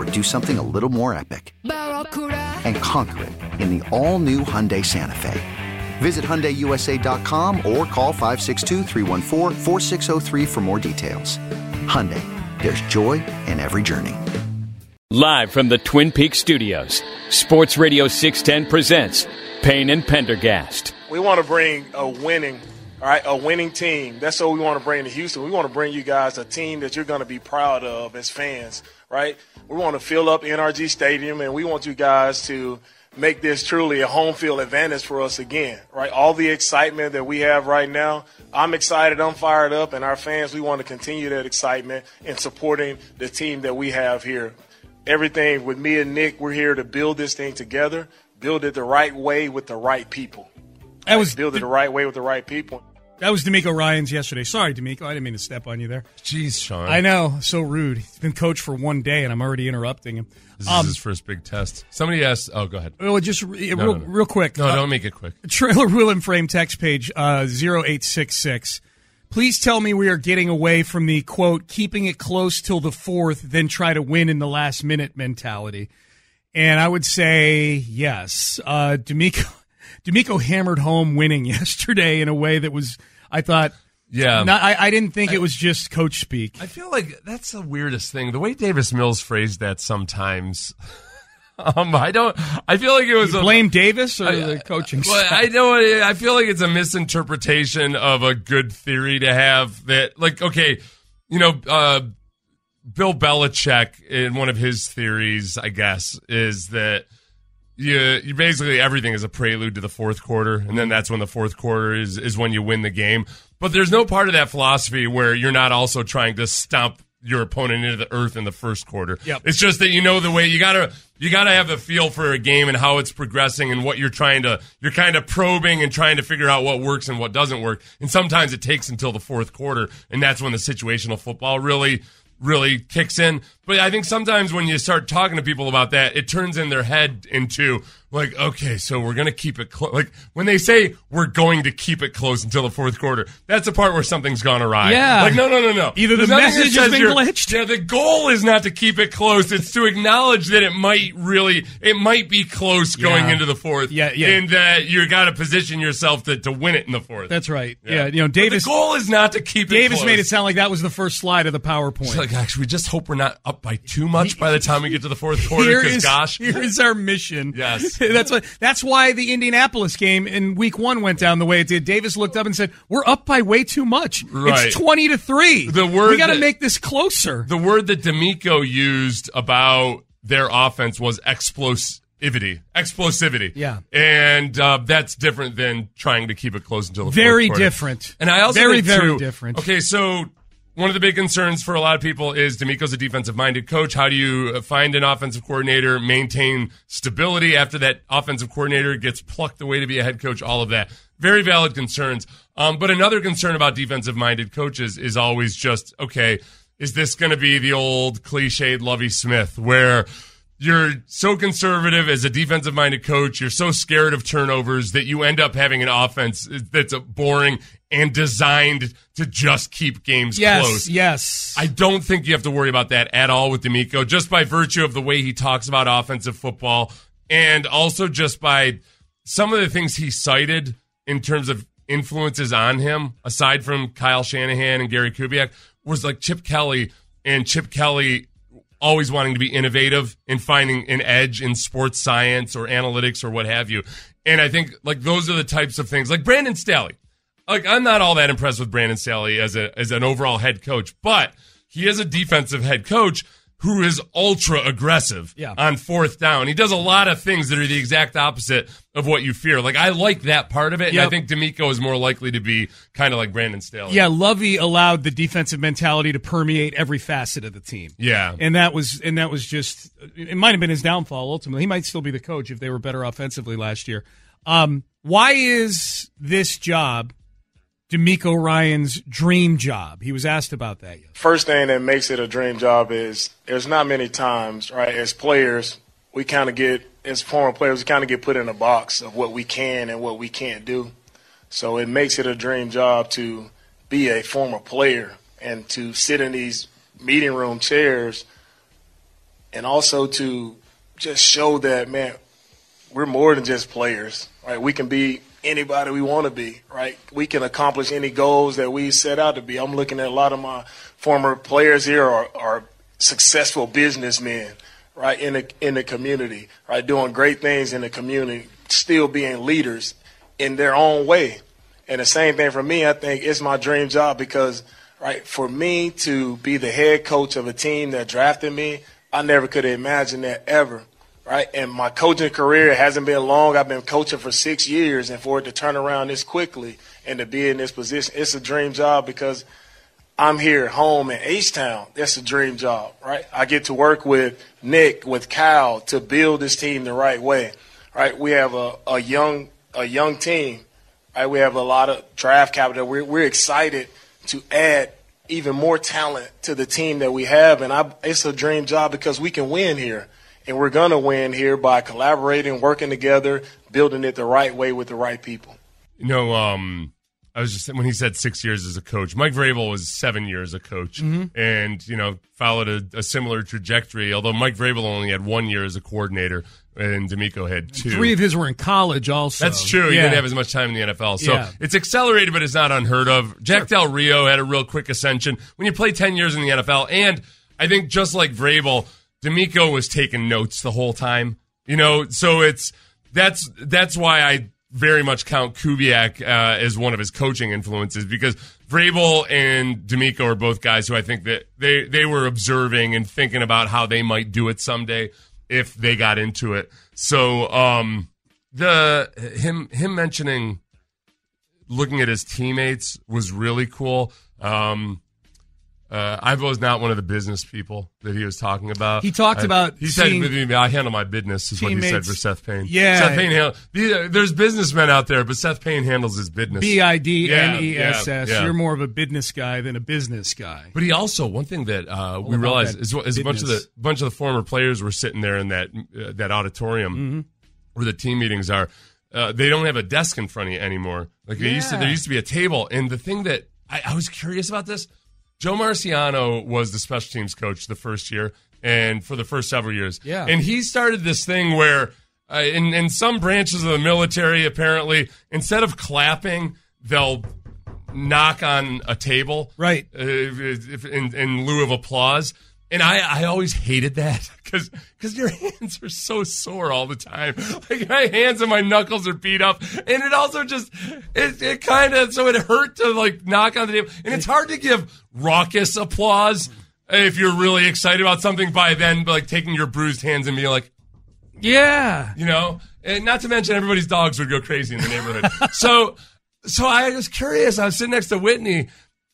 or do something a little more epic? And conquer it in the all-new Hyundai Santa Fe. Visit HyundaiUSA.com or call 562 for more details. Hyundai, there's joy in every journey. Live from the Twin Peaks studios, Sports Radio 610 presents Payne and Pendergast. We want to bring a winning all right, a winning team. That's what we want to bring to Houston. We want to bring you guys a team that you're going to be proud of as fans, right? We want to fill up NRG Stadium, and we want you guys to make this truly a home field advantage for us again, right? All the excitement that we have right now, I'm excited, I'm fired up, and our fans, we want to continue that excitement in supporting the team that we have here. Everything with me and Nick, we're here to build this thing together, build it the right way with the right people. That was build it the right way with the right people. That was DeMeco Ryans yesterday. Sorry, DeMeco. I didn't mean to step on you there. Jeez, Sean. I know. So rude. He's been coached for one day, and I'm already interrupting him. This um, is his first big test. Somebody asked. Oh, go ahead. Well, just re- no, real, no, no. real quick. No, uh, don't make it quick. Trailer Wheel and Frame text page uh, 0866. Please tell me we are getting away from the quote, keeping it close till the fourth, then try to win in the last minute mentality. And I would say yes. Uh, DeMeco, DeMeco hammered home winning yesterday in a way that was, I thought, yeah, not, I, I didn't think I, it was just coach speak. I feel like that's the weirdest thing. The way Davis Mills phrased that sometimes. Um, I don't. I feel like it was you blame Davis or I, the coaching. Well, I know. I feel like it's a misinterpretation of a good theory to have. That, like, okay, you know, uh, Bill Belichick in one of his theories, I guess, is that you, you basically everything is a prelude to the fourth quarter, and then that's when the fourth quarter is is when you win the game. But there's no part of that philosophy where you're not also trying to stomp your opponent into the earth in the first quarter. Yep. It's just that you know the way you gotta you gotta have a feel for a game and how it's progressing and what you're trying to you're kind of probing and trying to figure out what works and what doesn't work. And sometimes it takes until the fourth quarter, and that's when the situational football really really kicks in. But I think sometimes when you start talking to people about that, it turns in their head into like, okay, so we're going to keep it close. Like when they say we're going to keep it close until the fourth quarter, that's the part where something's gone awry. Yeah. Like, no, no, no, no. Either the message has been glitched. Yeah, the goal is not to keep it close. It's to acknowledge that it might really, it might be close going Yeah. into the fourth. Yeah, yeah. And that you got to position yourself to, to win it in the fourth. That's right. Yeah, you know, But Davis. the goal is not to keep it Davis close. made it sound like that was the first slide of the PowerPoint. It's like, actually, we just hope we're not up by too much by the time we get to the fourth quarter. Because, gosh, here is our mission. Yes. that's what. That's why the Indianapolis game in Week One went down the way it did. Davis looked up and said, "We're up by way too much. Right. It's twenty to three. The word we got to make this closer." the word that DeMeco used about their offense was explosivity. Explosivity. Yeah. And uh, that's different than trying to keep it close until the fourth Very different. And I also Very, think, very too- different. Okay, so one of the big concerns for a lot of people is DeMeco's a defensive minded coach. How do you find an offensive coordinator, maintain stability after that offensive coordinator gets plucked away to be a head coach? All of that. Very valid concerns. Um, but another concern about defensive minded coaches is always just, okay, is this going to be the old cliched Lovie Smith where you're so conservative as a defensive minded coach, you're so scared of turnovers that you end up having an offense that's a boring and designed to just keep games Yes, close. yes. I don't think you have to worry about that at all with DeMeco, just by virtue of the way he talks about offensive football, and also just by some of the things he cited in terms of influences on him, aside from Kyle Shanahan and Gary Kubiak, was like Chip Kelly, and Chip Kelly always wanting to be innovative and finding an edge in sports science or analytics or what have you. And I think like those are the types of things like Brandon Staley. Like I'm not all that impressed with Brandon Staley as a as an overall head coach, but he is a defensive head coach who is ultra aggressive Yeah. on fourth down. He does a lot of things that are the exact opposite of what you fear. Like I like that part of it. And I think DeMeco is more likely to be kind of like Brandon Staley. Yeah, Lovie allowed the defensive mentality to permeate every facet of the team. Yeah. And that was and that was just it might have been his downfall ultimately. He might still be the coach if they were better offensively last year. Um, why is this job DeMeco Ryan's dream job? He was asked about that. yesterday. First thing that makes it a dream job is there's not many times, right, as players, we kind of get, as former players, we kind of get put in a box of what we can and what we can't do. So it makes it a dream job to be a former player and to sit in these meeting room chairs and also to just show that, man, we're more than just players, right? We can be anybody we want to be, right? We can accomplish any goals that we set out to be. I'm looking at a lot of my former players here are, are successful businessmen, right, in the in the community, right, doing great things in the community, still being leaders in their own way. And the same thing for me, I think it's my dream job because, right, for me to be the head coach of a team that drafted me, I never could have imagined that ever right? And my coaching career hasn't been long. I've been coaching for six years, and for it to turn around this quickly and to be in this position, it's a dream job because I'm here home in H Town. That's a dream job, right? I get to work with Nick, with Cal to build this team the right way, right? We have a, a young a young team, right? We have a lot of draft capital. We're, we're excited to add even more talent to the team that we have, and I, it's a dream job because we can win here. And we're going to win here by collaborating, working together, building it the right way with the right people. You know, um, I was just when he said six years as a coach. Mike Vrabel was seven years a coach, and you know followed a, a similar trajectory. Although Mike Vrabel only had one year as a coordinator, and DeMeco had two. Three of his were in college also. That's true. He didn't have as much time in the NFL. So Yeah. it's accelerated, but it's not unheard of. Jack Del Rio had a real quick ascension when you play 10 years in the NFL. And I think just like Vrabel, DeMeco was taking notes the whole time. You know, so it's that's that's why I very much count Kubiak uh, as one of his coaching influences because Vrabel and DeMeco are both guys who I think that they they were observing and thinking about how they might do it someday if they got into it. So um, the him him mentioning looking at his teammates was really cool. Um, uh, I was not one of the business people that he was talking about. He talked I- about He said, "I handle my business," is what he said for Seth Payne. Yeah. Seth Payne. Handle, there's businessmen out there, but Seth Payne handles his business. B I D N E Yeah, S S. yeah, yeah. You're more of a business guy than a business guy. But he also one thing that uh, we realized that is, is a bunch of the bunch of the former players were sitting there in that uh, that auditorium Mm-hmm. where the team meetings are. Uh, they don't have a desk in front of you anymore. Like they used to, there used to be a table. And the thing that I, I was curious about this, Joe Marciano was the special teams coach the first year and for the first several years. Yeah. and he started this thing where uh, in in some branches of the military, apparently, instead of clapping, they'll knock on a table Right. uh, if, in, in lieu of applause. And I, I always hated that because because your hands are so sore all the time. Like my hands and my knuckles are beat up, and it also just it, it kind of so it hurt to like knock on the table, and it's hard to give raucous applause if you're really excited about something by then like taking your bruised hands and being like, Yeah. you know, and not to mention everybody's dogs would go crazy in the neighborhood. so, so I was curious. I was sitting next to Whitney,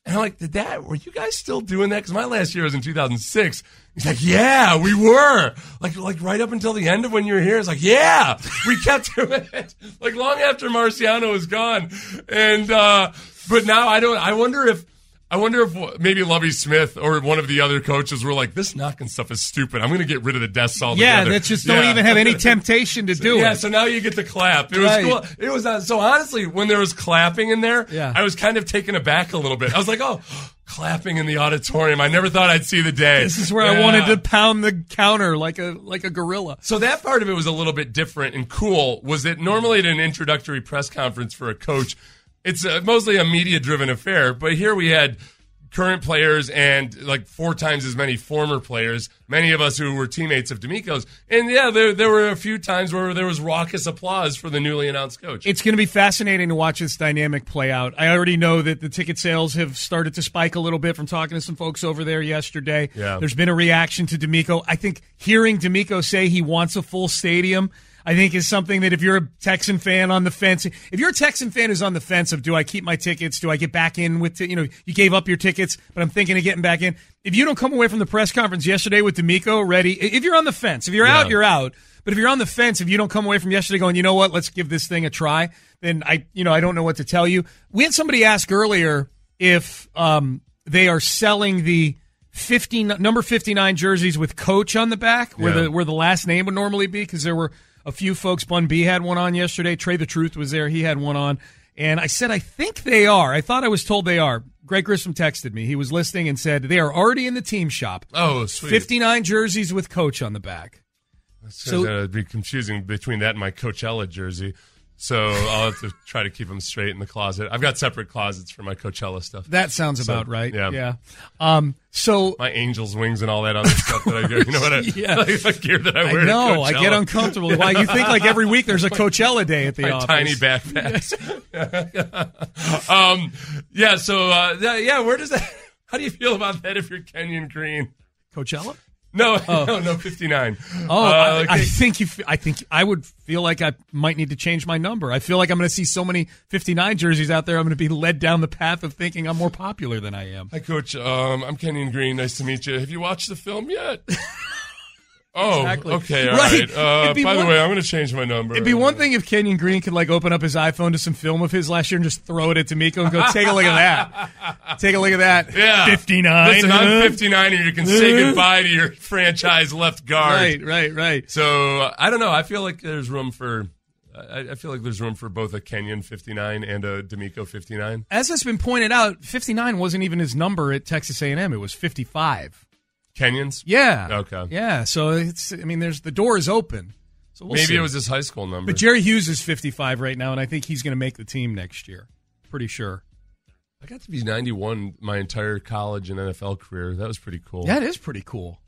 and I'm like, "Did that? Were you guys still doing that?" Because my last year was in 2006. He's like, "Yeah, we were." Like, like right up until the end of when you were here. It's like, "Yeah, we kept doing it." Like long after Marciano was gone, and uh but now I don't. I wonder if. I wonder if maybe Lovie Smith or one of the other coaches were like, "This knocking stuff is stupid. I'm going to get rid of the desks altogether." Yeah, that just don't Yeah. even have any temptation to do yeah, it. Yeah, so now you get to clap. It was Right. cool. It was uh, so honestly when there was clapping in there, Yeah. I was kind of taken aback a little bit. I was like, "Oh, clapping in the auditorium. I never thought I'd see the day." This is where I wanted to pound the counter like a like a gorilla. So that part of it was a little bit different and cool. Was that normally at an introductory press conference for a coach, it's uh mostly a media driven affair, but here we had current players and like four times as many former players, many of us who were teammates of DeMeco's. And yeah, there, there were a few times where there was raucous applause for the newly announced coach. It's going to be fascinating to watch this dynamic play out. I already know that the ticket sales have started to spike a little bit from talking to some folks over there yesterday. Yeah. There's been a reaction to DeMeco. I think hearing DeMeco say he wants a full stadium – I think is something that if you're a Texan fan on the fence, if you're a Texan fan who's on the fence of do I keep my tickets, do I get back in with, t-? you know, you gave up your tickets, but I'm thinking of getting back in. If you don't come away from the press conference yesterday with DeMeco ready, if you're on the fence, if you're yeah. out, you're out. But if you're on the fence, if you don't come away from yesterday going, you know what, let's give this thing a try, then I, you know, I don't know what to tell you. We had somebody ask earlier if um, they are selling the 50 number 59 jerseys with coach on the back where yeah. the where the last name would normally be because there were a few folks. Bun B had one on yesterday. Trae tha Truth was there. He had one on. And I said, I think they are. I thought I was told they are. Greg Grissom texted me. He was listening and said they are already in the team shop. Oh, sweet. 59 jerseys with coach on the back. So it'd be confusing between that and my Coachella jersey. So I'll have to try to keep them straight in the closet. I've got separate closets for my Coachella stuff. That sounds so, about right. Yeah. Yeah. Um, so my angels wings and all that other stuff that I do. You know what? I, yeah. Like gear that I wear. I know. I get uncomfortable. Why you think like every week there's a Coachella day at the my office? Tiny backpacks. um, yeah. So uh, yeah. Where does that? How do you feel about that? If you're Kenyon Green, Coachella. No, oh. no, no, fifty nine. Oh, uh, I, okay. I, think you. I think I would feel like I might need to change my number. I feel like I'm going to see so many fifty nine jerseys out there. I'm going to be led down the path of thinking I'm more popular than I am. Hi, Coach. Um, I'm Kenyon Green. Nice to meet you. Have you watched the film yet? Oh, exactly. okay, all right. right. Uh, by one, the way, I'm going to change my number. It'd be one thing if Kenyon Green could like open up his iPhone to some film of his last year and just throw it at DeMeco and go, "Take a look at that. Take a look at that. Yeah, 59. Listen, I'm 59, and you can say goodbye to your franchise left guard. Right, right, right. So I don't know. I feel like there's room for. I, feel like there's room for both a Kenyon 59 and a DeMeco 59. As has been pointed out, 59 wasn't even his number at Texas A&M. It was 55. Kenyons? Yeah. Okay. Yeah. So it's. I mean, there's the door is open. So we'll maybe see. it was his high school number. But Jerry Hughes is 55 right now, and I think he's going to make the team next year. Pretty sure. I got to be 91 my entire college and NFL career. That was pretty cool. That is pretty cool.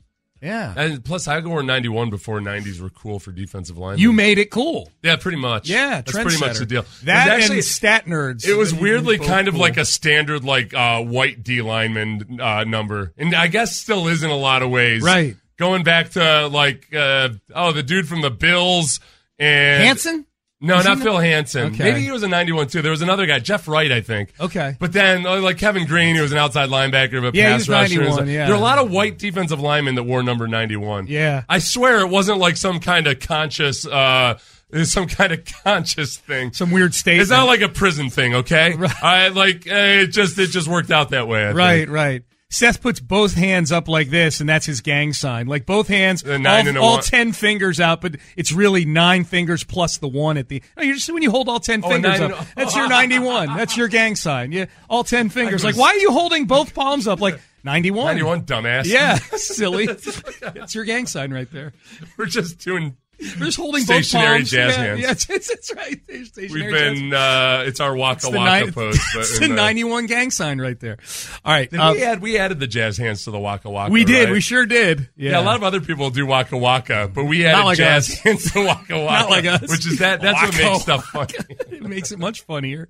Yeah. And plus, I wore 91 before 90s were cool for defensive line. You made it cool. Yeah, pretty much. Yeah, that's pretty much the deal. That actually, and stat nerds. It was weirdly kind cool. of like a standard like uh, white D lineman uh, number, and I guess still is in a lot of ways. Right. Going back to like uh, oh the dude from the Bills and Hansen. No, not Phil Hansen. Okay. Maybe he was a 91 too. There was another guy, Jeff Wright, I think. Okay. But then, uh, like Kevin Greene, he was an outside linebacker, but yeah, pass rusher. 91, yeah. There are a lot of white defensive linemen that wore number 91. Yeah. I swear it wasn't like some kind of conscious, uh, some kind of conscious thing. Some weird state. It's not like a prison thing, okay? Right. I like eh, it just it just worked out that way. I right, think. right. Seth puts both hands up like this, and that's his gang sign. Like both hands, all, all ten fingers out, but it's really nine fingers plus the one at the. Oh, no, you're just when you hold all ten oh, fingers up. That's your ninety-one. That's your gang sign. Yeah, all ten fingers. Like, why are you holding both palms up? Like 91. 91, dumbass. Yeah, silly. That's your gang sign right there. We're just doing we're just holding stationary both palms. jazz yeah, hands. Yeah, it's, it's right. We've been. Uh, it's our waka it's waka ni- pose. it's the ninety-one gang sign right there. All right, um, we add we added the jazz hands to the waka waka. We did. Right? We sure did. Yeah. yeah. a lot of other people do waka waka, but we added like jazz us. hands to waka waka. Not like us. Which is that. That's what makes stuff funny. it makes it much funnier.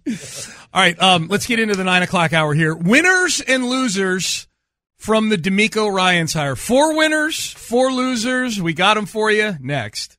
All right, um, let's get into the nine o'clock hour here. Winners and losers from the DeMeco Ryans hire. Four winners, four losers. We got them for you next.